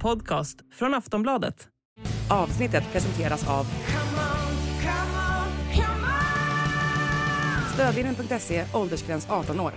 podcast från Aftonbladet. Avsnittet presenteras av Stödvinnen.se, åldersgräns 18 år.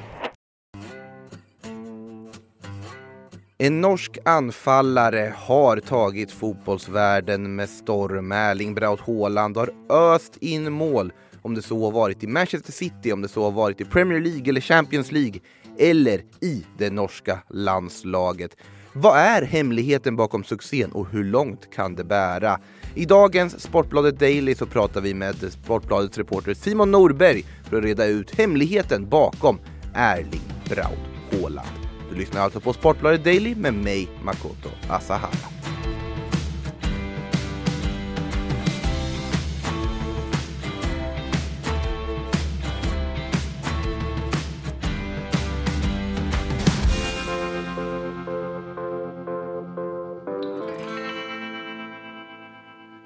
En norsk anfallare har tagit fotbollsvärlden med storm. Erling Braut Haaland har öst in mål om det så har varit i Manchester City, om det så har varit i Premier League eller Champions League eller i det norska landslaget. Vad är hemligheten bakom succén och hur långt kan det bära? I dagens Sportbladet Daily så pratar vi med Sportbladets reporter Simon Norberg för att reda ut hemligheten bakom Erling Braut Haaland. Du lyssnar alltså på Sportbladet Daily med mig, Makoto Asahara.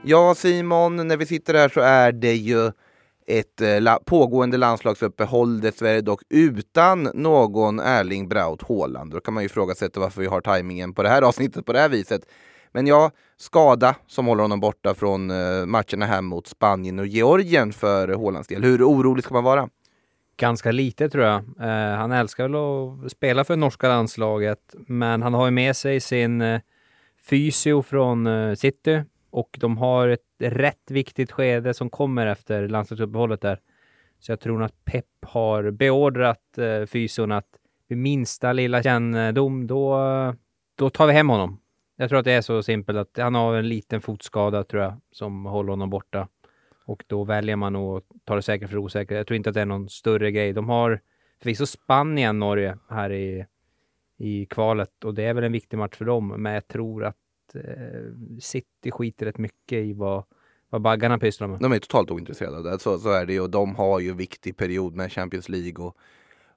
Ja, Simon, när vi sitter här så är det ju ett eh, pågående landslagsuppehåll, dessvärre dock utan någon Erling Braut Haaland. Då kan man ju ifrågasätta varför vi har tajmingen på det här avsnittet på det här viset. Men ja, skada som håller honom borta från eh, matcherna här mot Spanien och Georgien för Haalands del. Hur orolig ska man vara? Ganska lite tror jag. Eh, han älskar väl att spela för norska landslaget, men han har ju med sig sin eh, fysio från eh, City och de har ett rätt viktigt skede som kommer efter landslagsuppehållet där. Så jag tror att Pep har beordrat eh, fysion att vid minsta lilla kännedom, då, då tar vi hem honom. Jag tror att det är så simpelt att han har en liten fotskada tror jag som håller honom borta. Och då väljer man att ta det säkert för osäkert. Jag tror inte att det är någon större grej. De har förvisso Spanien, Norge här i, i kvalet och det är väl en viktig match för dem. Men jag tror att eh, City skiter rätt mycket i vad, vad baggarna pysslar med. De är totalt ointresserade av det. Så, så är det ju. De har ju en viktig period med Champions League och,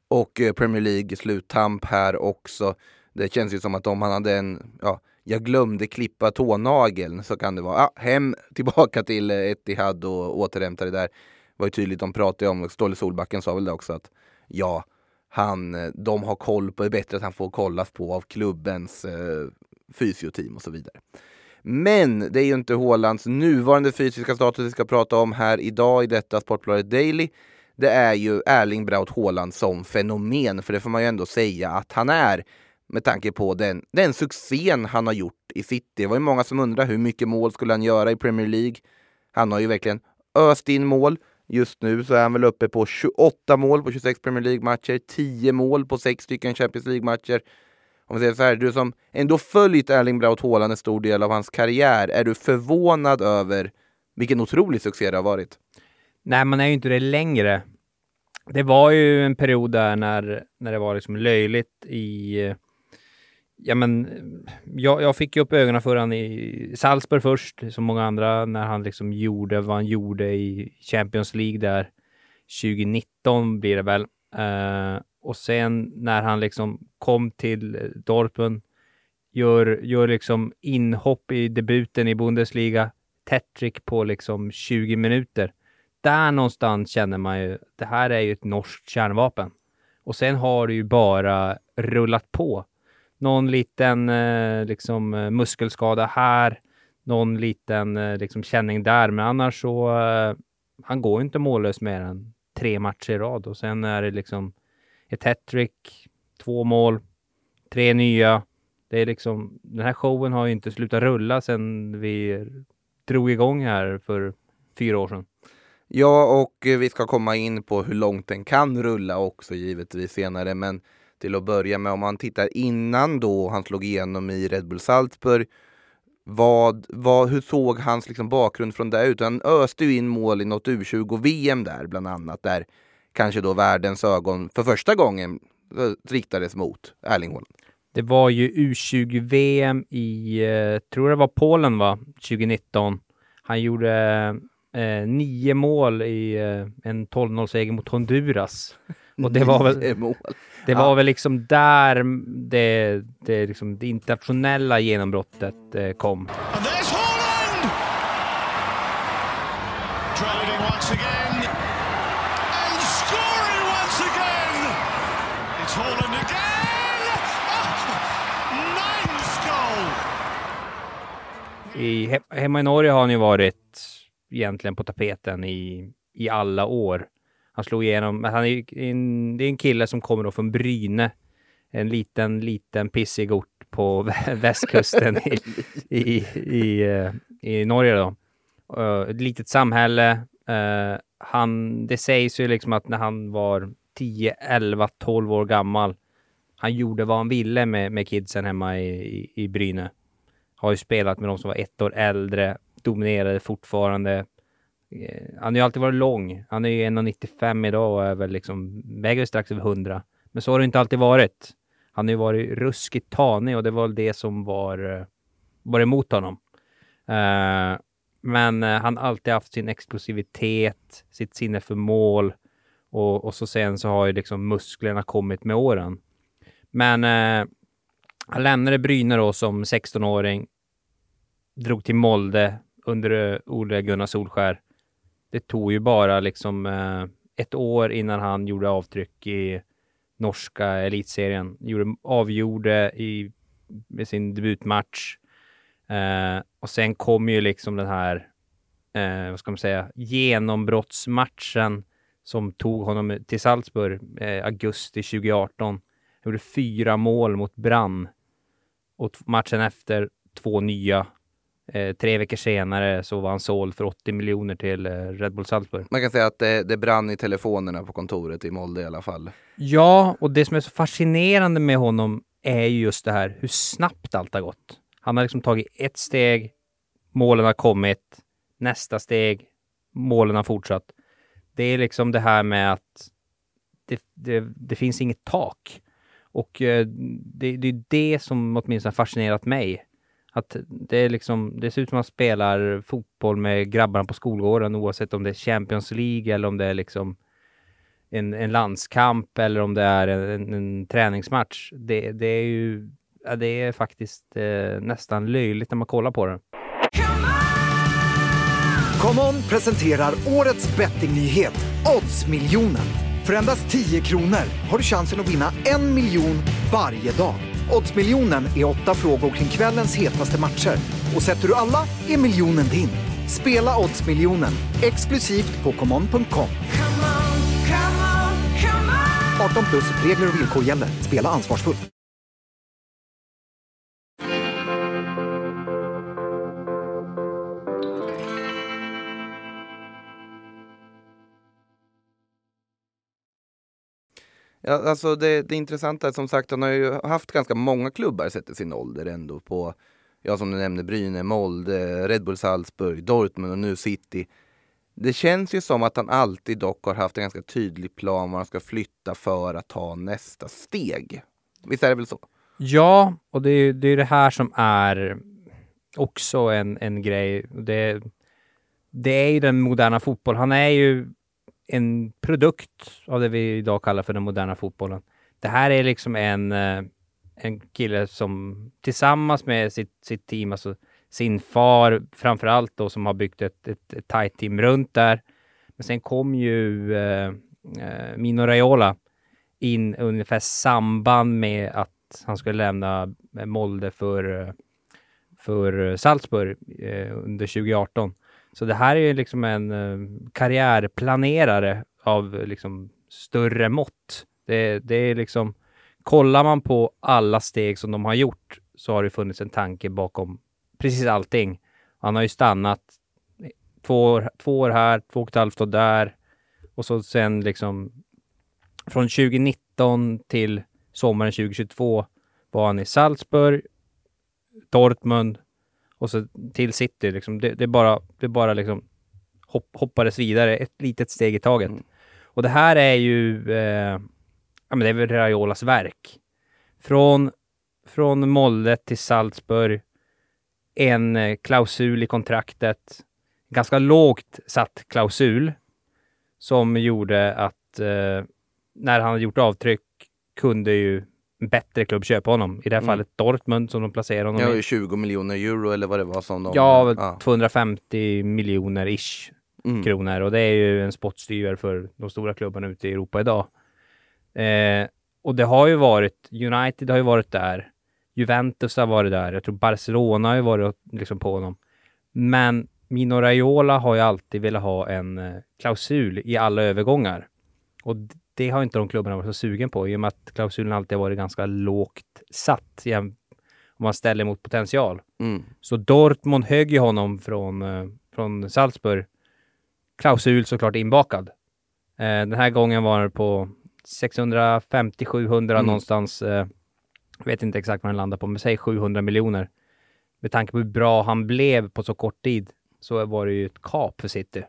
och eh, Premier League sluttamp här också. Det känns ju som att om han hade en, ja, jag glömde klippa tånageln så kan det vara, ja, hem tillbaka till eh, Etihad och återhämta det där. Det var ju tydligt, de pratade om, Ståle Solbacken sa väl det också att ja, han, eh, de har koll på, det är bättre att han får kollas på av klubbens eh, fysioteam och så vidare. Men det är ju inte Hålands nuvarande fysiska status vi ska prata om här idag i detta Sportbladet Daily. Det är ju Erling Braut Haaland som fenomen, för det får man ju ändå säga att han är med tanke på den, den succén han har gjort i City. Det var ju många som undrade hur mycket mål skulle han göra i Premier League? Han har ju verkligen öst in mål. Just nu så är han väl uppe på 28 mål på 26 Premier League-matcher, 10 mål på 6 stycken Champions League-matcher om vi säger så här, du som ändå följt Erling Braut Haaland en stor del av hans karriär, är du förvånad över vilken otrolig succé det har varit? Nej, man är ju inte det längre. Det var ju en period där när, när det var liksom löjligt i... Ja, men jag, jag fick ju upp ögonen för honom i Salzburg först, som många andra, när han liksom gjorde vad han gjorde i Champions League där 2019 blir det väl. Uh, och sen när han liksom kom till eh, Dorpen, gör, gör liksom inhopp i debuten i Bundesliga, tättrick på liksom 20 minuter. Där någonstans känner man ju, det här är ju ett norskt kärnvapen. Och sen har det ju bara rullat på. Någon liten eh, liksom eh, muskelskada här, någon liten eh, liksom känning där, men annars så eh, han går inte mållös mer än tre matcher i rad och sen är det liksom ett hattrick, två mål, tre nya. Det är liksom, den här showen har ju inte slutat rulla sedan vi drog igång här för fyra år sedan. Ja, och eh, vi ska komma in på hur långt den kan rulla också givetvis senare. Men till att börja med, om man tittar innan då han slog igenom i Red Bull Salzburg. Vad, vad, hur såg hans liksom bakgrund från det? ut? Han öste ju in mål i något U20-VM där bland annat. Där kanske då världens ögon för första gången eh, riktades mot Erling Haaland. Det var ju U20-VM i, eh, tror det var Polen va, 2019. Han gjorde eh, nio mål i eh, en 12-0-seger mot Honduras. Och det var väl, det var ja. väl liksom där det, det, liksom, det internationella genombrottet eh, kom. I, he, hemma i Norge har han ju varit egentligen på tapeten i, i alla år. Han slog igenom, men han är en, det är en kille som kommer då från Bryne. En liten, liten pissig ort på västkusten i, i, i, eh, i Norge då. Uh, ett litet samhälle. Uh, han, det sägs ju liksom att när han var 10, 11, 12 år gammal. Han gjorde vad han ville med, med kidsen hemma i, i, i Bryne. Har ju spelat med de som var ett år äldre, dominerade fortfarande. Eh, han har ju alltid varit lång. Han är ju 1,95 idag och är väl liksom, väger strax över 100. Men så har det inte alltid varit. Han har ju varit ruskigt tanig och det var det som var, eh, var emot honom. Uh, men uh, han har alltid haft sin explosivitet, sitt sinne för mål och, och så sen så har ju liksom musklerna kommit med åren. Men uh, han lämnade Brynäs då som 16-åring, drog till Molde under eh, Ole Gunnar Solskär. Det tog ju bara liksom eh, ett år innan han gjorde avtryck i norska elitserien. Gjorde, avgjorde i med sin debutmatch. Eh, och sen kom ju liksom den här, eh, vad ska man säga, genombrottsmatchen som tog honom till Salzburg eh, augusti 2018. Han gjorde fyra mål mot Brann och matchen efter två nya Eh, tre veckor senare så var han såld för 80 miljoner till eh, Red Bull Salzburg. Man kan säga att det, det brann i telefonerna på kontoret i Molde i alla fall. Ja, och det som är så fascinerande med honom är ju just det här hur snabbt allt har gått. Han har liksom tagit ett steg, målen har kommit, nästa steg, målen har fortsatt. Det är liksom det här med att det, det, det finns inget tak. Och eh, det, det är det som åtminstone fascinerat mig att det är liksom, det ser ut som att man spelar fotboll med grabbarna på skolgården oavsett om det är Champions League eller om det är liksom en, en landskamp eller om det är en, en, en träningsmatch. Det, det, är ju, ja, det är faktiskt eh, nästan löjligt när man kollar på det. Come on presenterar årets bettingnyhet, Oddsmiljonen. För endast 10 kronor har du chansen att vinna en miljon varje dag. Oddsmiljonen är åtta frågor kring kvällens hetaste matcher. Och sätter du alla är miljonen din. Spela Oddsmiljonen exklusivt på common.com. 18 plus regler och villkor gäller. Spela ansvarsfullt. Ja, alltså det, det intressanta är som sagt, han har ju haft ganska många klubbar sett i sin ålder ändå på, ja som du nämnde, Brynäs, Molde, Red Bull Salzburg, Dortmund och nu City. Det känns ju som att han alltid dock har haft en ganska tydlig plan var han ska flytta för att ta nästa steg. Visst är det väl så? Ja, och det är det, är det här som är också en, en grej. Det, det är ju den moderna fotbollen. Han är ju en produkt av det vi idag kallar för den moderna fotbollen. Det här är liksom en, eh, en kille som tillsammans med sitt, sitt team, alltså sin far framför allt då, som har byggt ett, ett, ett tight team runt där. Men sen kom ju eh, eh Mino Raiola in ungefär samband med att han skulle lämna eh, Molde för, för Salzburg eh, under 2018. Så det här är ju liksom en eh, karriärplanerare av eh, liksom större mått. Det, det är liksom, kollar man på alla steg som de har gjort så har det funnits en tanke bakom precis allting. Han har ju stannat två år, två år här, två och ett halvt år där och så sen liksom från 2019 till sommaren 2022 var han i Salzburg, Dortmund, och så till City. Liksom. Det, det, bara, det bara liksom hopp, hoppades vidare ett litet steg i taget. Mm. Och det här är ju, eh, ja men det är väl Raiolas verk. Från, från Molde till Salzburg, en eh, klausul i kontraktet, ganska lågt satt klausul, som gjorde att eh, när han hade gjort avtryck kunde ju bättre klubb köpa honom. I det här mm. fallet Dortmund som de placerar honom ja, i. 20 miljoner euro eller vad det var som de... Ja, ja. 250 miljoner ish mm. kronor och det är ju en spottstyver för de stora klubbarna ute i Europa idag. Eh, och det har ju varit, United har ju varit där. Juventus har varit där. Jag tror Barcelona har ju varit liksom på honom. Men Mino Raiola har ju alltid velat ha en eh, klausul i alla övergångar. Och det har inte de klubbarna varit så sugen på i och med att klausulen alltid varit ganska lågt satt om man ställer mot potential. Mm. Så Dortmund högg ju honom från, eh, från Salzburg. Klausul såklart inbakad. Eh, den här gången var det på 650-700 Mm. någonstans. Eh, jag vet inte exakt vad den landar på, men säg 700 miljoner. Med tanke på hur bra han blev på så kort tid så var det ju ett kap för City.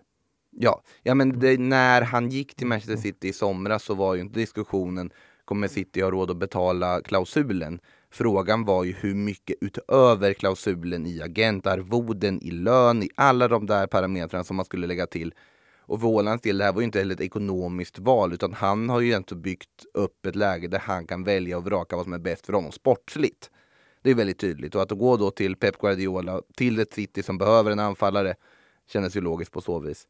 Ja, ja men det, när han gick till Manchester City i somras så var ju inte diskussionen kommer City ha råd att betala klausulen? Frågan var ju hur mycket utöver klausulen i agentarvoden, i lön, i alla de där parametrarna som man skulle lägga till. Och för Ålands del, det här var ju inte heller ett ekonomiskt val utan han har ju egentligen byggt upp ett läge där han kan välja och vraka vad som är bäst för honom sportsligt. Det är väldigt tydligt och att gå då till Pep Guardiola, till ett City som behöver en anfallare kändes ju logiskt på så vis.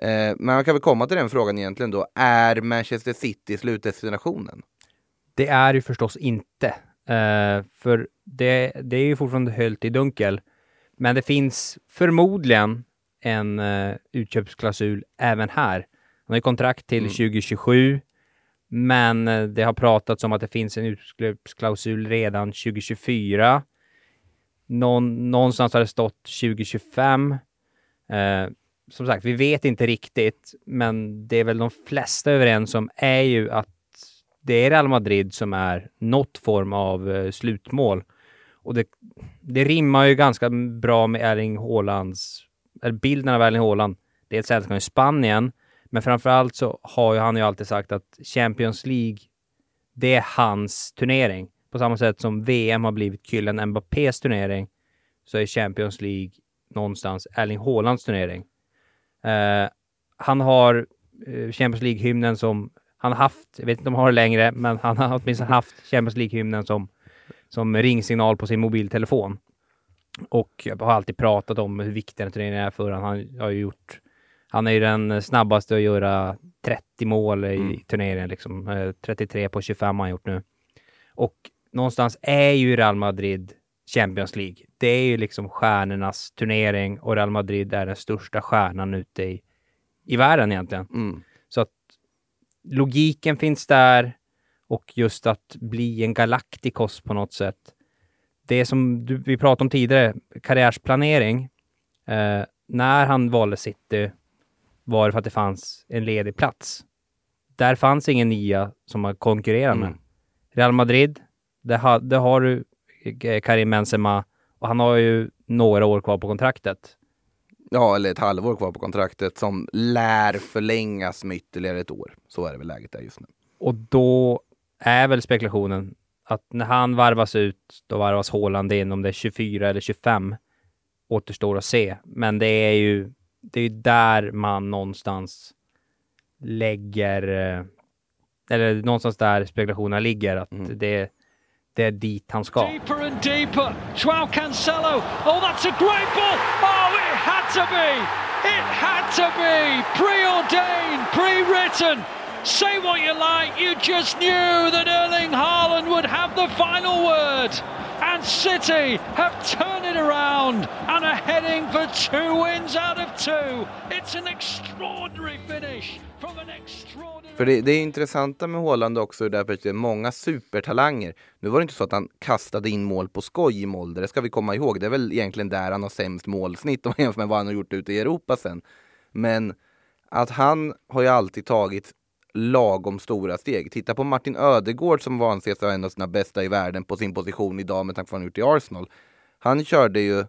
Eh, men man kan väl komma till den frågan egentligen då. Är Manchester City slutdestinationen? Det är ju förstås inte. Eh, för det, det är ju fortfarande höljt i dunkel. Men det finns förmodligen en uh, utköpsklausul även här. Han har ju kontrakt till Mm. 2027. Men det har pratats om att det finns en utköpsklausul redan 2024. Någon, någonstans har det stått 2025. Eh, som sagt, vi vet inte riktigt, men det är väl de flesta överens om är ju att det är Real Madrid som är något form av eh, slutmål. Och det, det rimmar ju ganska bra med Erling Haalands, eller bilden av Erling Haaland. Dels älskar han ju Spanien, men framförallt så har ju han ju alltid sagt att Champions League, det är hans turnering. På samma sätt som VM har blivit Kylian Mbappés turnering, så är Champions League någonstans Erling Haalands turnering. Eh, han har eh, Champions League-hymnen som han haft, jag vet inte om han har det längre, men han har åtminstone haft Champions League-hymnen som, som ringsignal på sin mobiltelefon. Och jag har alltid pratat om hur viktig den turneringen är för honom. Han har ju gjort, han är ju den snabbaste att göra 30 mål i Mm. turneringen, liksom. Eh, 33 på 25 har han gjort nu. Och någonstans är ju Real Madrid Champions League. Det är ju liksom stjärnornas turnering och Real Madrid är den största stjärnan ute i, i världen egentligen. Mm. Så att logiken finns där och just att bli en Galacticos på något sätt. Det som du, vi pratade om tidigare, karriärsplanering. Eh, när han valde City var det för att det fanns en ledig plats. Där fanns ingen nia som man konkurrerar med. Mm. Real Madrid, där, ha, där har du Karim Benzema och han har ju några år kvar på kontraktet. Ja, eller ett halvår kvar på kontraktet som lär förlängas med ytterligare ett år. Så är det väl läget där just nu. Och då är väl spekulationen att när han varvas ut, då varvas Haaland in. Om det är 24 eller 25 återstår att se. Men det är ju det är där man någonstans lägger, eh, eller någonstans där spekulationerna ligger, att Mm. det, det är dit han. Deeper and deeper. Joao Cancelo. Oh, that's a great ball. Oh, it had to be. It had to be. Preordained, pre-written. Say what you like. You just knew that Erling Haaland would have the final word. And City have turned it around and are heading for two wins out of two. It's an extraordinary finish from an extraordinary... För det, det är intressanta med Haaland också, därför att det är många supertalanger. Nu var det inte så att han kastade in mål på skoj i Molde, det ska vi komma ihåg. Det är väl egentligen där han har sämst målsnitt om man jämför med vad han har gjort ute i Europa sen. Men att han har ju alltid tagit lagom stora steg. Titta på Martin Ödegård som var anses vara en av sina bästa i världen på sin position idag med tanke på vad han gjort i Arsenal. Han körde ju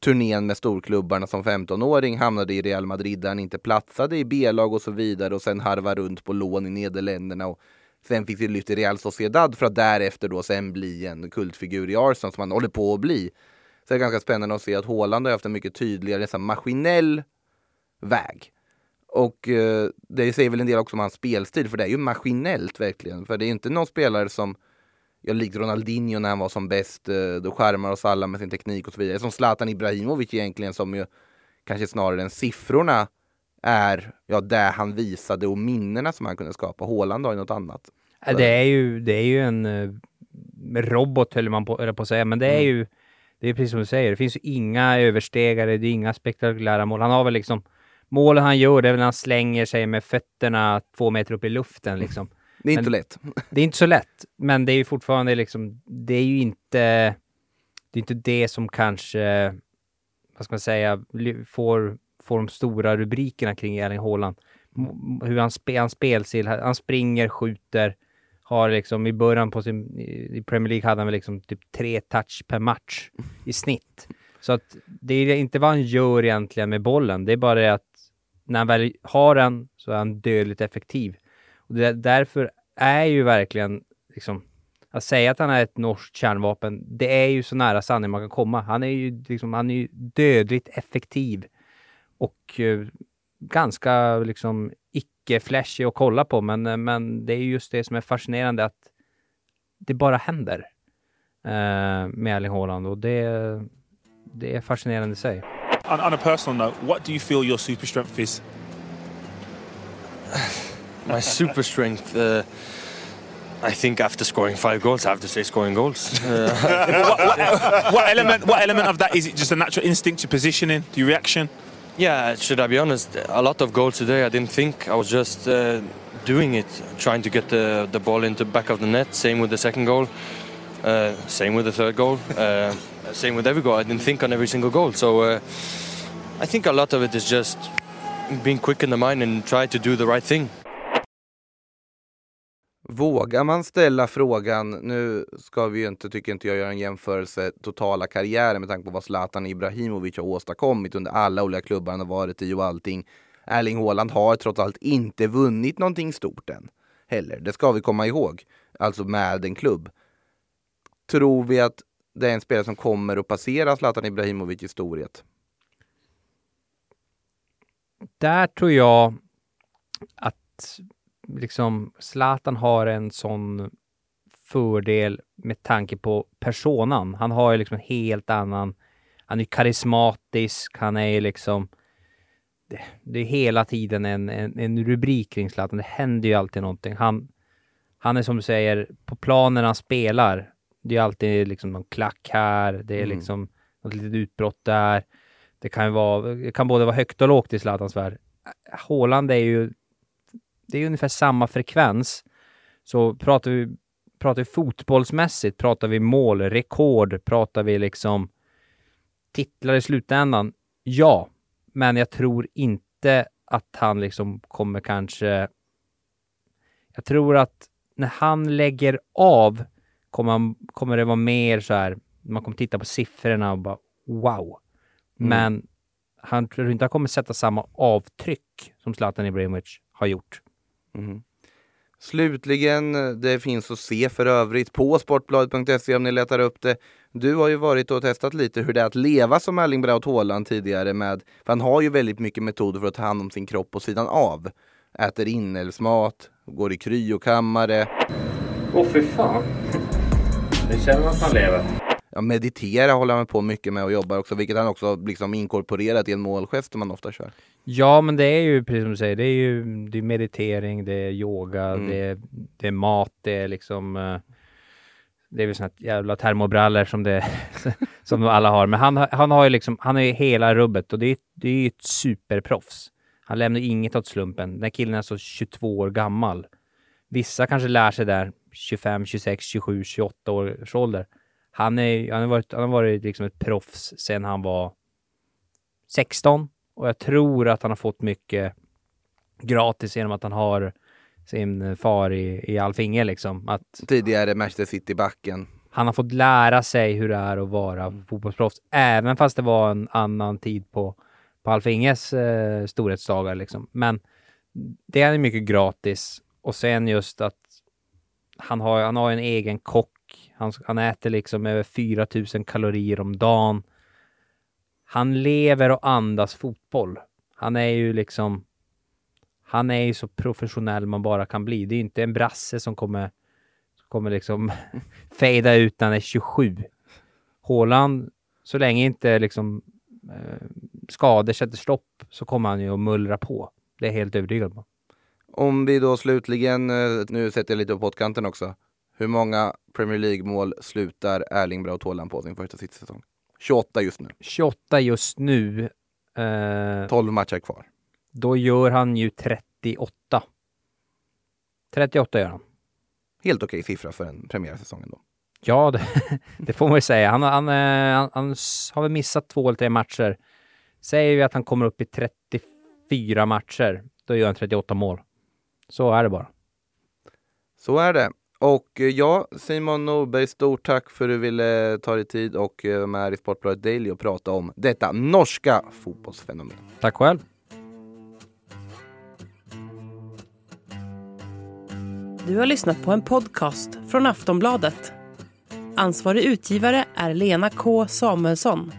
turnén med storklubbarna som 15-åring, hamnade i Real Madrid där han inte platsade i B-lag och så vidare och sen harva runt på lån i Nederländerna och sen fick det lyft i Real Sociedad för att därefter då sen bli en kultfigur i Arsenal som han håller på att bli. Så det är ganska spännande att se att Haaland har haft en mycket tydligare, nästan maskinell väg. Och eh, det säger väl en del också om hans spelstil, för det är ju maskinellt verkligen. För det är inte någon spelare som, ja, likt Ronaldinho när han var som bäst, eh, då skärmar oss alla med sin teknik och så vidare. Som Zlatan Ibrahimovic egentligen, som ju kanske snarare än siffrorna är ja, det han visade och minnena som han kunde skapa. Haaland har ju något annat. Det är ju, det är ju en, eh, robot höll man på, höll på att säga, men det är ju det är precis som du säger, det finns ju inga överstegare, det är inga spektakulära mål. Han har väl liksom målen han gör, det är väl när han slänger sig med fötterna två meter upp i luften liksom. Det är inte Men- lätt. Det är inte så lätt, men det är ju fortfarande liksom, det är ju inte, det är inte det som kanske, vad ska man säga, får, får de stora rubrikerna kring Erling Haaland. Hur han, spe, han spelstil, han springer, skjuter, har liksom i början på sin, i Premier League hade han väl liksom typ tre touch per match i snitt. Så att det är inte vad han gör egentligen med bollen, det är bara det att när han väl har den så är han dödligt effektiv. Och det, därför är ju verkligen liksom att säga att han är ett norskt kärnvapen, det är ju så nära sanning man kan komma. Han är ju liksom, han är ju dödligt effektiv och eh, ganska liksom icke-flashig att kolla på, men, eh, men det är just det som är fascinerande att det bara händer eh, med Erling Haaland och det, det är fascinerande i sig. On, on a personal note, what do you feel your super strength is? My super strength. Uh, I think after scoring five goals, I have to say scoring goals. Uh, What element? What element of that is it? Just a natural instinct, your positioning, your reaction? yeah, should I be honest? A lot of goals today. I didn't think. I was just uh, doing it, trying to get the the ball into back of the net. Same with the second goal. Uh, same with the third goal. Uh, same with every goal. I didn't think on every single goal. So uh, I think a lot of it is just being quick in the mind and try to do the right thing. Vågar man ställa frågan, nu ska vi ju inte, tycker inte jag, göra en jämförelse totala karriären med tanke på vad Zlatan Ibrahimovic har åstadkommit under alla olika klubbar han har varit i och allting. Erling Haaland har trots allt inte vunnit någonting stort än. Heller, det ska vi komma ihåg. Alltså med en klubb. Tror vi att det är en spelare som kommer att passera Zlatan Ibrahimovic i storhet? där tror jag att liksom Zlatan har en sån fördel med tanke på personan. Han har ju liksom en helt annan, han är karismatisk, han är ju liksom det, det är hela tiden en, en, en rubrik kring Zlatan. Det händer ju alltid någonting. Han, han är som du säger, på planen han spelar, det är alltid liksom någon klack här, det är Mm. liksom något litet utbrott där. Det kan, ju vara, det kan både vara högt och lågt i Zlatans värld. Haaland är ju, det är ungefär samma frekvens. Så pratar vi, pratar vi fotbollsmässigt, pratar vi mål, rekord, pratar vi liksom titlar i slutändan? Ja, men jag tror inte att han liksom kommer kanske... Jag tror att när han lägger av kommer, han, kommer det vara mer så här, man kommer titta på siffrorna och bara wow. Men han tror inte han kommer sätta samma avtryck som Zlatan Ibrahimovic har gjort. Mhm. Slutligen, det finns att se för övrigt på sportbladet.se om ni letar upp det. Du har ju varit och testat lite hur det är att leva som Erling Braut Haaland tidigare med, för han har ju väldigt mycket metoder för att ta hand om sin kropp på sidan av. Äter inälvsmat, går i kryokammare, Åh fy fan. Det känner man att man lever. Ja, meditera håller han på mycket med och jobbar också, vilket han också liksom inkorporerat i en målgest som man ofta kör. Ja, men det är ju precis som du säger, det är ju det är meditering, det är yoga, Mm. det, är, det är mat, det är liksom eh, det är väl såna jävla termobrallor som, det, som alla har. Men han, han har ju liksom, han är ju hela rubbet och det är, det är ju ett superproffs. Han lämnar inget åt slumpen. Den här killen är så 22 år gammal. Vissa kanske lär sig där 25, 26, 27, 28 års ålder. Han, är, han har varit, han har varit liksom ett proffs sedan han var 16 och jag tror att han har fått mycket gratis genom att han har sin far i, i Alfinge liksom. Att Tidigare Manchester City-backen. han har fått lära sig hur det är att vara fotbollsproffs, även fast det var en annan tid på, på Alfinges eh, storhetsdagar. Liksom. Men det är mycket gratis. Och sen just att han har, han har en egen kock. Han, han äter liksom över 4000 kalorier om dagen. Han lever och andas fotboll. Han är ju liksom... Han är ju så professionell man bara kan bli. Det är inte en brasse som kommer, kommer liksom fejda ut när han är 27. Haaland, så länge inte liksom eh, skador sätter stopp så kommer han ju att mullra på. Det är jag helt övertygad om. Om vi då slutligen, eh, nu sätter jag lite på pottkanten också. Hur många Premier League-mål slutar Erling Braut Haaland på sin första City-säsong? 28 just nu. 28 just nu. Eh, 12 matcher kvar. då gör han ju 38. 38 gör han. Helt okej siffra för en premiärsäsong ändå. Ja, det, det får man ju säga. Han, han, eh, han, han har väl missat två eller tre matcher. Säger vi att han kommer upp i 34 matcher, då gör han 38 mål. Så är det bara. Så är det. Och eh, ja, Simon Norberg, stort tack för att du ville ta dig tid och eh, vara med här i Sportbladet Daily och prata om detta norska fotbollsfenomen. Tack själv. Du har lyssnat på en podcast från Aftonbladet. Ansvarig utgivare är Lena K Samuelsson.